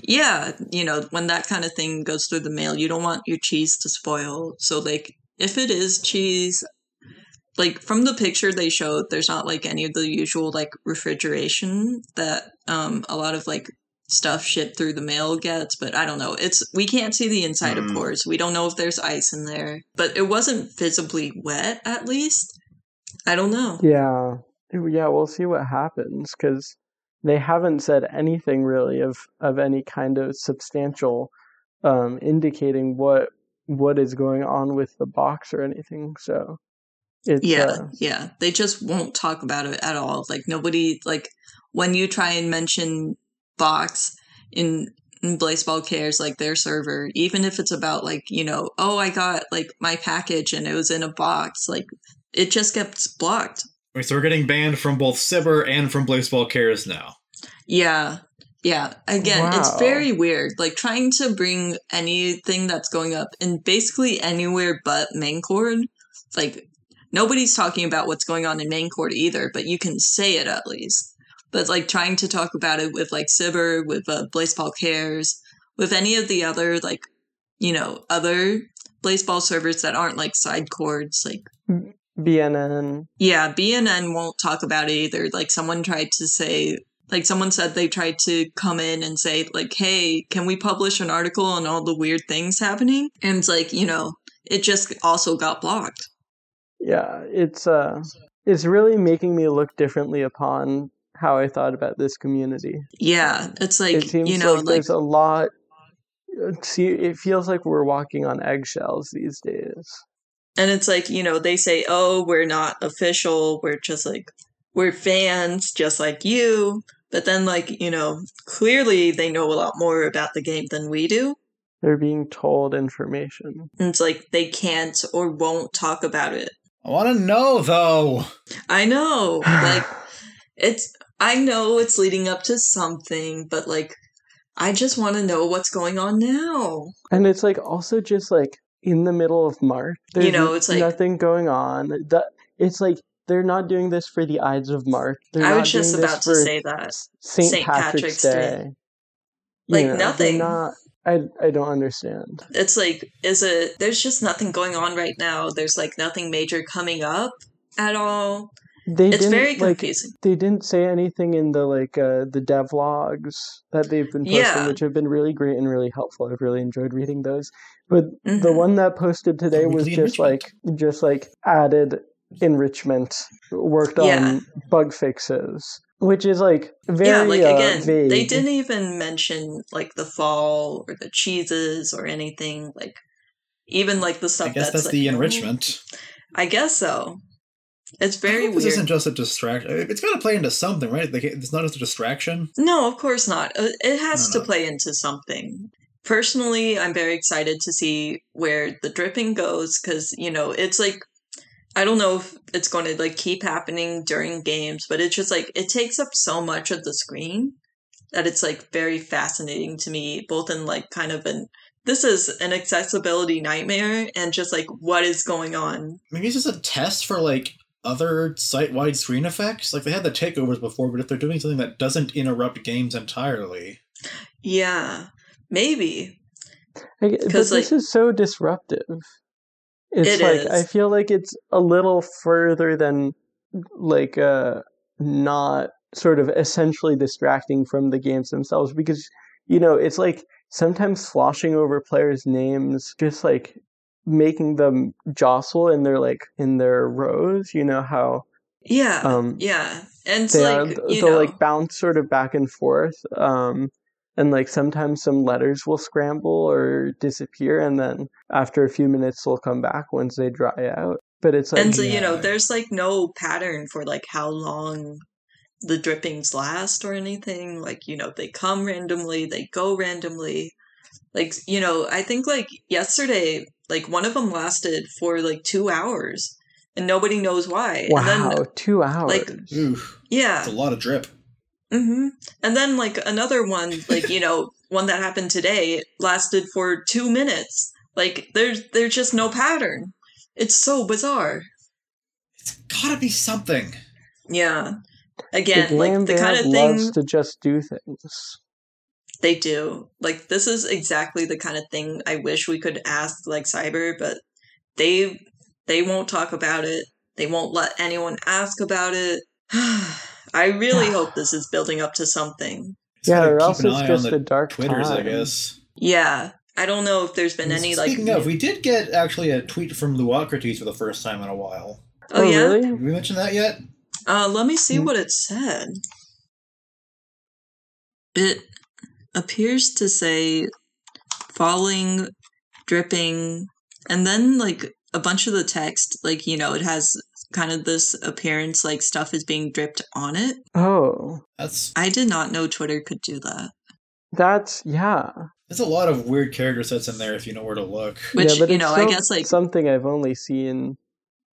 Yeah, you know, when that kind of thing goes through the mail, you don't want your cheese to spoil. So, like, if it is cheese, like from the picture they showed, there's not like any of the usual like refrigeration that um a lot of like stuff shipped through the mail gets. But I don't know. It's we can't see the inside, of Mm. course. We don't know if there's ice in there, but it wasn't visibly wet. At least, I don't know. Yeah, yeah. We'll see what happens because they haven't said anything really of of any kind of substantial um, indicating what what is going on with the box or anything. So it's yeah uh, yeah. They just won't talk about it at all. Like nobody like when you try and mention box in in Blaseball cares like their server even if it's about like you know oh i got like my package and it was in a box like it just gets blocked. Wait, so we're getting banned from both SIBR and from Blaseball Cares now. yeah yeah. Again it's very weird. Like trying to bring anything that's going up in basically anywhere but main court like nobody's talking about what's going on in main court either, but you can say it at least. But like trying to talk about it with like SIBR, with uh, Blaseball Cares, with any of the other like, you know, other Blaseball servers that aren't like side chords, like BNN. yeah, BNN won't talk about it either. Like someone tried to say, like someone said they tried to come in and say, like, hey, can we publish an article on all the weird things happening? And it's like, you know, it just also got blocked. Yeah, it's uh, it's really making me look differently upon how I thought about this community. Yeah, it's like it seems you know, like like there's a lot. See, it feels like we're walking on eggshells these days. and it's like you know they say, oh, we're not official. We're just like we're fans, just like you. But then, like you know, clearly they know a lot more about the game than we do. They're being told information. And it's like they can't or won't talk about it. I want to know though. I know, like it's. I know it's leading up to something, but like, I just want to know what's going on now. And it's like also just like in the middle of March. There's know, it's like- nothing going on. That it's like they're not doing this for the Ides of March. They're I not was just doing about to say that. Saint, Saint Patrick's, Patrick's Day. Day. You Like, know, nothing. They're not. I I don't understand. It's like, is it? There's just nothing going on right now. There's like nothing major coming up at all. They It's didn't very like. confusing. They didn't say anything in the like uh the devlogs that they've been posting, Yeah. which have been really great and really helpful. I've really enjoyed reading those. But the Mhm. one that posted today was just like just like added enrichment, worked on bug fixes, which is like very yeah, like uh, again, vague. they didn't even mention like the fall or the cheeses or anything. Like even like the stuff. I guess that's like, the enrichment. I guess so. It's I very hope This isn't just a distraction. It's got to play into something, right? Like, it's not just a distraction. No, of course not. Uh, It has to no. play into something. Personally, I'm very excited to see where the dripping goes because, you know, it's like, I don't know if it's going to like keep happening during games, but it's just like, it takes up so much of the screen that it's like very fascinating to me, both in like kind of an, this is an accessibility nightmare and just like what is going on. Maybe it's just a test for like other site-wide screen effects. Like they had the takeovers before, but if they're doing something that doesn't interrupt games entirely, Yeah, maybe. I g- but 'cause, this is so disruptive. It's It like is. I feel like it's a little further than like uh not sort of essentially distracting from the games themselves because you know it's like sometimes sloshing over players' names just like making them jostle in their like in their rows. You know how Yeah, um yeah. And it's they like, are you they'll know, like bounce sort of back and forth um and like sometimes some letters will scramble or disappear and then after a few minutes they'll come back once they dry out. But it's like and so you know there's like no pattern for like how long the drippings last or anything. Like you know they come randomly they go randomly. Like you know i think like yesterday like one of them lasted for like two hours and nobody knows why. Wow and then two hours. Like, oof, yeah. It's a lot of drip. Hmm and then like another one like you know one that happened today lasted for two minutes like there's there's just no pattern it's so bizarre It's gotta be something. Yeah. Again, game like the kind of thing to just do things they do. Like this is exactly the kind of thing I wish we could ask like SIBR, but they they won't talk about it. They won't let anyone ask about it. I really hope this is building up to something. Just yeah gotta or else it's just on a the dark Twitters, I guess. Yeah. I don't know if there's been any like Speaking of, we did get actually a tweet from Luocrates for the first time in a while. Oh, yeah. really Did we mention that yet? Uh let me see Mm. what it said. It appears to say falling, dripping, and then like a bunch of the text, like, you know, it has kind of this appearance like stuff is being dripped on it. oh That's I did not know Twitter could do that. that's yeah there's a lot of weird character sets in there if you know where to look. Which, yeah, but you it's know, I guess like something I've only seen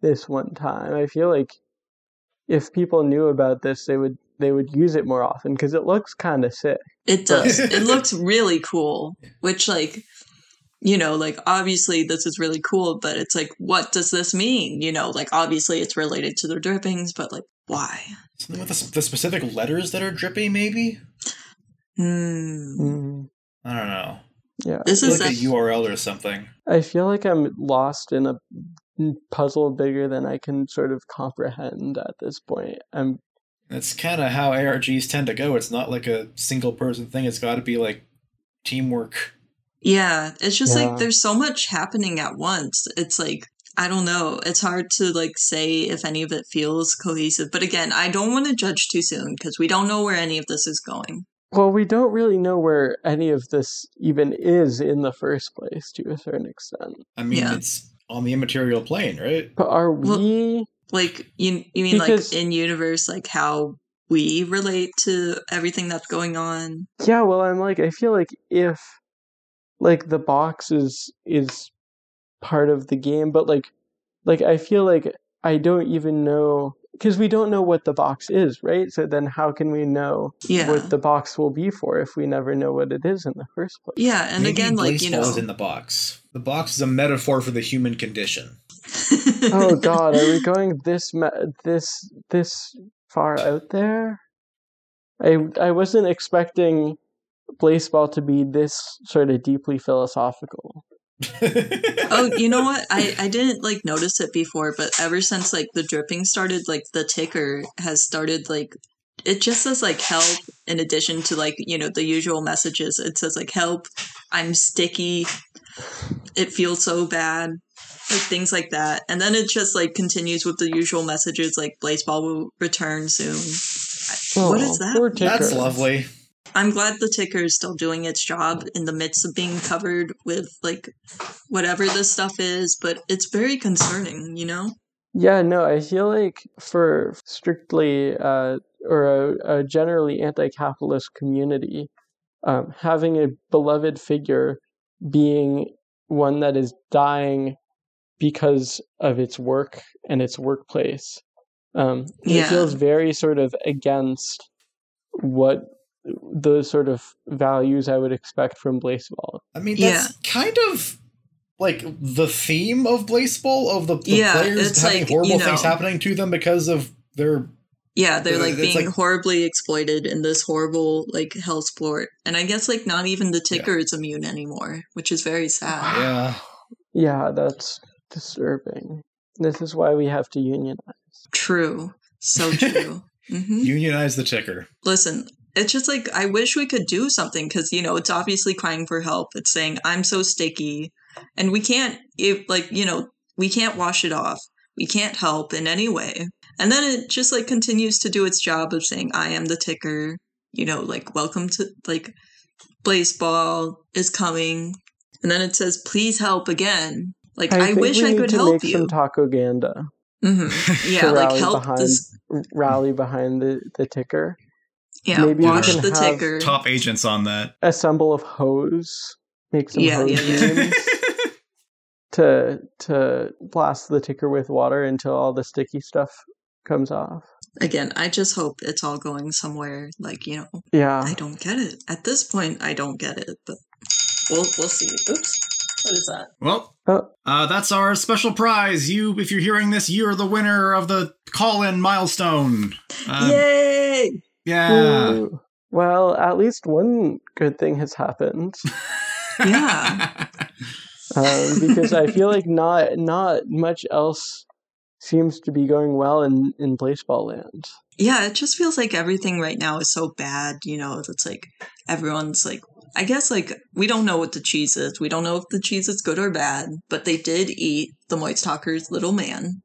this one time. I feel like if people knew about this, they would they would use it more often because it looks kind of sick. it does. it looks really cool. Which like you know, like obviously this is really cool, but it's like, what does this mean? You know, like obviously it's related to their drippings, but like, why? Something with the, the specific letters that are drippy, maybe? Hmm. Mm, I don't know. yeah. This is Like a a- URL or something. I feel like I'm lost in a puzzle bigger than I can sort of comprehend at this point. I'm That's kind of how ARGs tend to go. It's not like a single person thing. It's got to be like teamwork. Yeah, it's just Yeah. like there's so much happening at once. It's like I don't know. It's hard to like say if any of it feels cohesive. But again, I don't want to judge too soon because we don't know where any of this is going. well, we don't really know where any of this even is in the first place to a certain extent. I mean, Yeah. it's on the immaterial plane, right? But are Well- we Like you you mean Because- like in universe like how we relate to everything that's going on? Yeah, well, I'm like, I feel like if like the box is is part of the game, but like like I feel like I don't even know because we don't know what the box is, right? So then how can we know Yeah. what the box will be for if we never know what it is in the first place? Yeah, and Maybe again like you know is in the box. The box is a metaphor for the human condition. Oh god, are we going this ma- this this far out there? I I wasn't expecting Blaseball to be this sort of deeply philosophical. oh, you know what? I, I didn't like notice it before, but ever since like the dripping started, like the ticker has started like it just says like help in addition to like, you know, the usual messages. It says like help, I'm sticky, it feels so bad. Like things like that. And then it just like continues with the usual messages like Blaseball will return soon. I- what is Oh, that? That's lovely. I'm glad the ticker is still doing its job in the midst of being covered with like whatever this stuff is, but it's very concerning, you know? Yeah, no, I feel like for strictly uh, or a, a generally anti-capitalist community, um, having a beloved figure being one that is dying because of its work and its workplace, um, it feels very sort of against what those sort of values I would expect from Blaseball. I mean, Yeah. that's kind of like the theme of baseball of the, the Yeah, players having like, horrible you things happening to them because of their. Yeah, they're like being like- horribly exploited in this horrible like hell sport. And I guess like not even the ticker is immune anymore, which is very sad. Yeah. Yeah, that's disturbing. This is why we have to unionize. True. So true. hmm Unionize the ticker. listen it's just like i wish we could do something because you know it's obviously crying for help. It's saying i'm so sticky. And we can't if like you know we can't wash it off. We can't help in any way. And then it just like continues to do its job of saying i am the ticker. You know like welcome to like Blaseball is coming. And then it says please help again. Like i, think wish i could help you. some Takoganda. hmm yeah like rally help behind- this Rally behind the, the ticker. Yeah maybe we wash the ticker Top agents on that. Assemble of hose. Make some Yeah, hose yeah, yeah. to to blast the ticker with water until all the sticky stuff comes off. again, I just hope it's all going somewhere. Like you know, Yeah. I don't get it at this point. I don't get it, but we'll we'll see. Oops, what is that? Well, Oh. uh, that's our special prize. You, if you're hearing this, you're the winner of the call-in milestone. Um, Yay! Yeah. Ooh. Well, at least one good thing has happened. Yeah. um, because I feel like not not much else seems to be going well in in Blaseball land. Yeah, it just feels like everything right now is so bad. You know, it's like everyone's like. I guess like we don't know what the cheese is. We don't know if the cheese is good or bad, but they did eat the Moist Talker's little man.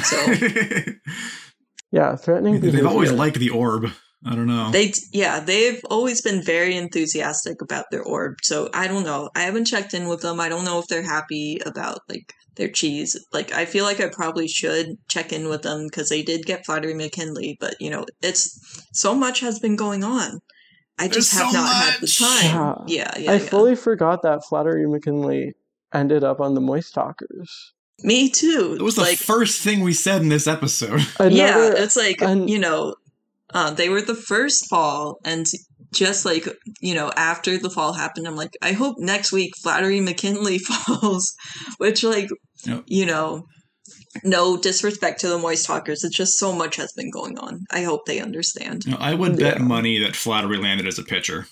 So Yeah, threatening. They've always liked the orb. I don't know. They, yeah, they've always been very enthusiastic about their orb. So I don't know. I haven't checked in with them. I don't know if they're happy about like their cheese. Like I feel like I probably should check in with them because they did get Flattery McKinley. But you know, it's so much has been going on. I just There's have so not had the much. time. Yeah, yeah, I yeah. fully forgot that Flattery McKinley ended up on the Moist Talkers. Me too. it was the like first thing we said in this episode. yeah, it's like an- you know, uh, they were the first fall, and just like you know after the fall happened i'm like i hope next week flattery mckinley falls which like Yep. you know no disrespect to the moist talkers it's just so much has been going on i hope they understand You know, I would bet Yeah. money that Flattery landed as a pitcher.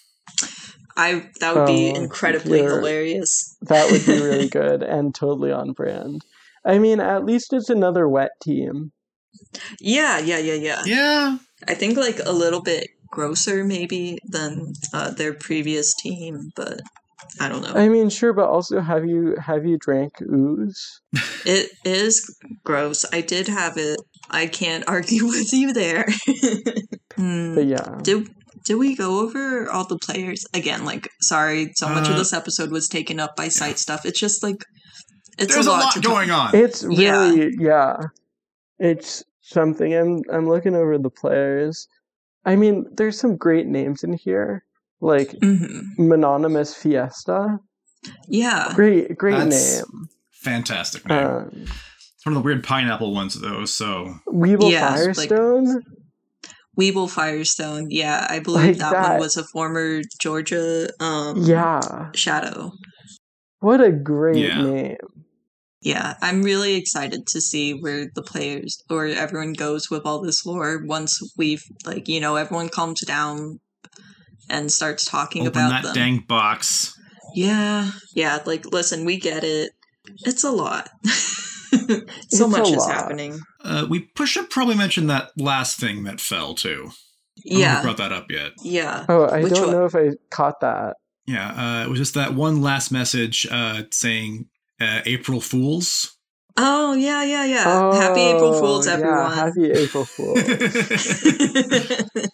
i that would be Oh, incredibly hilarious That would be really good and totally on brand. I mean, at least it's another wet team. yeah yeah yeah yeah Yeah. i think like a little bit grosser maybe than uh, their previous team but i don't know I mean, sure, but also have you have you drank ooze? It is gross. I did have it. I can't argue with you there. Hmm. But yeah, Did did we go over all the players again? Like, sorry, so much of Uh, this episode was taken up by site stuff. It's just like it's There's a lot, to talk- going on. it's really yeah, it's something. I'm I'm looking over the players. I mean, there's some great names in here, like Mhm. Mononymous Fiesta. Yeah, Great, great That's- name. Fantastic name. Um, it's one of the weird pineapple ones, though. So Weeble Yeah, like- Firestone. Weeble Firestone. Yeah, I believe Like that, that. one was a former Georgia um yeah, shadow. what a great Yeah. name. Yeah, I'm really excited to see where the players or everyone goes with all this lore once we've like you know everyone calms down and starts talking open about that them. dang box. Yeah, yeah. Like, listen, we get it. It's a lot. So a much is lot. happening. Uh, we push should probably mention that last thing that fell too. I don't think we Yeah, brought that up yet. yeah. Oh, I Which don't one? know if I caught that. Yeah, uh, it was just that one last message uh, saying uh, April Fools. Oh, yeah, yeah, yeah. Happy April Fools, Oh, yeah, everyone. happy April Fools.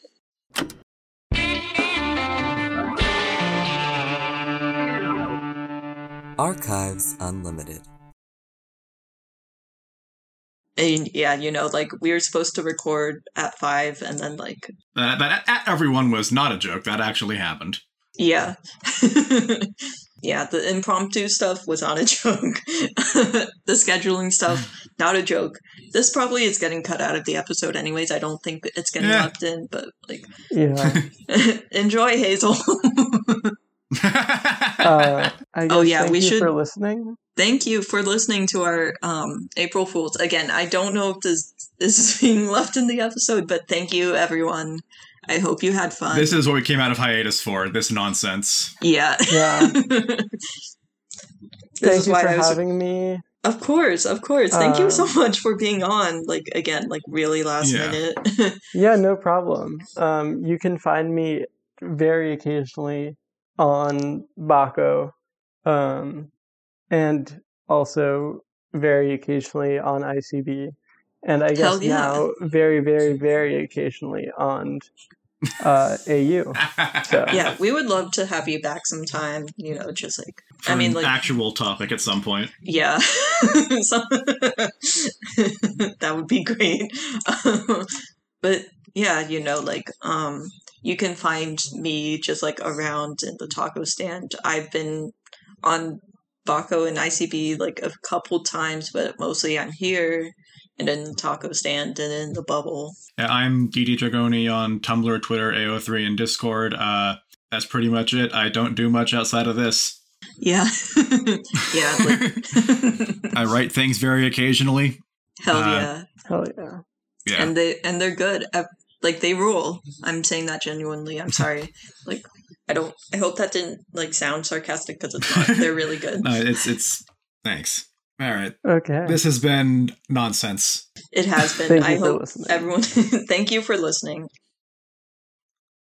Archives Unlimited. and yeah, you know, like we were supposed to record at five, and then like, Uh, that at everyone was not a joke. That actually happened. yeah. Yeah, the impromptu stuff was not a joke. the scheduling stuff, not a joke. This probably is getting cut out of the episode, anyways. I don't think it's getting Yeah. left in, but like, Yeah. enjoy Hazel. Uh, I guess Oh, yeah, thank we you should- for listening. Thank you for listening to our um, April Fools. Again, I don't know if this this is being left in the episode, but thank you, everyone. I hope you had fun. this is what we came out of hiatus for. This nonsense. yeah. Yeah. Thank you for was- having me. Of course, of course. Thank you so Um, much for being on. Like again, like really last Yeah. minute. Yeah, no problem. Um, you can find me very occasionally on Baco, um, and also very occasionally on ICB, and I guess yeah. now very, very, very occasionally on uh, AU. So- yeah, we would love to have you back sometime. You know, just like For I mean, an like actual topic at some point. Yeah. So- that would be great. but yeah, you know, like um you can find me just like around in the taco stand. I've been on Baco and ICB like a couple times, but mostly I'm here and in the taco stand and in the bubble. Yeah, I'm DD Dragoni on Tumblr, Twitter, AO3, and Discord. Uh, that's pretty much it. I don't do much outside of this. Yeah. yeah, like I write things very occasionally. hell Uh, yeah. Hell yeah. Yeah. and they and they're good Uh, like they rule i'm saying that genuinely i'm sorry like i don't i hope that didn't like sound sarcastic because it's not they're really good No, it's it's thanks. All right. Okay. This has been nonsense. it has been i hope listening. everyone thank you for listening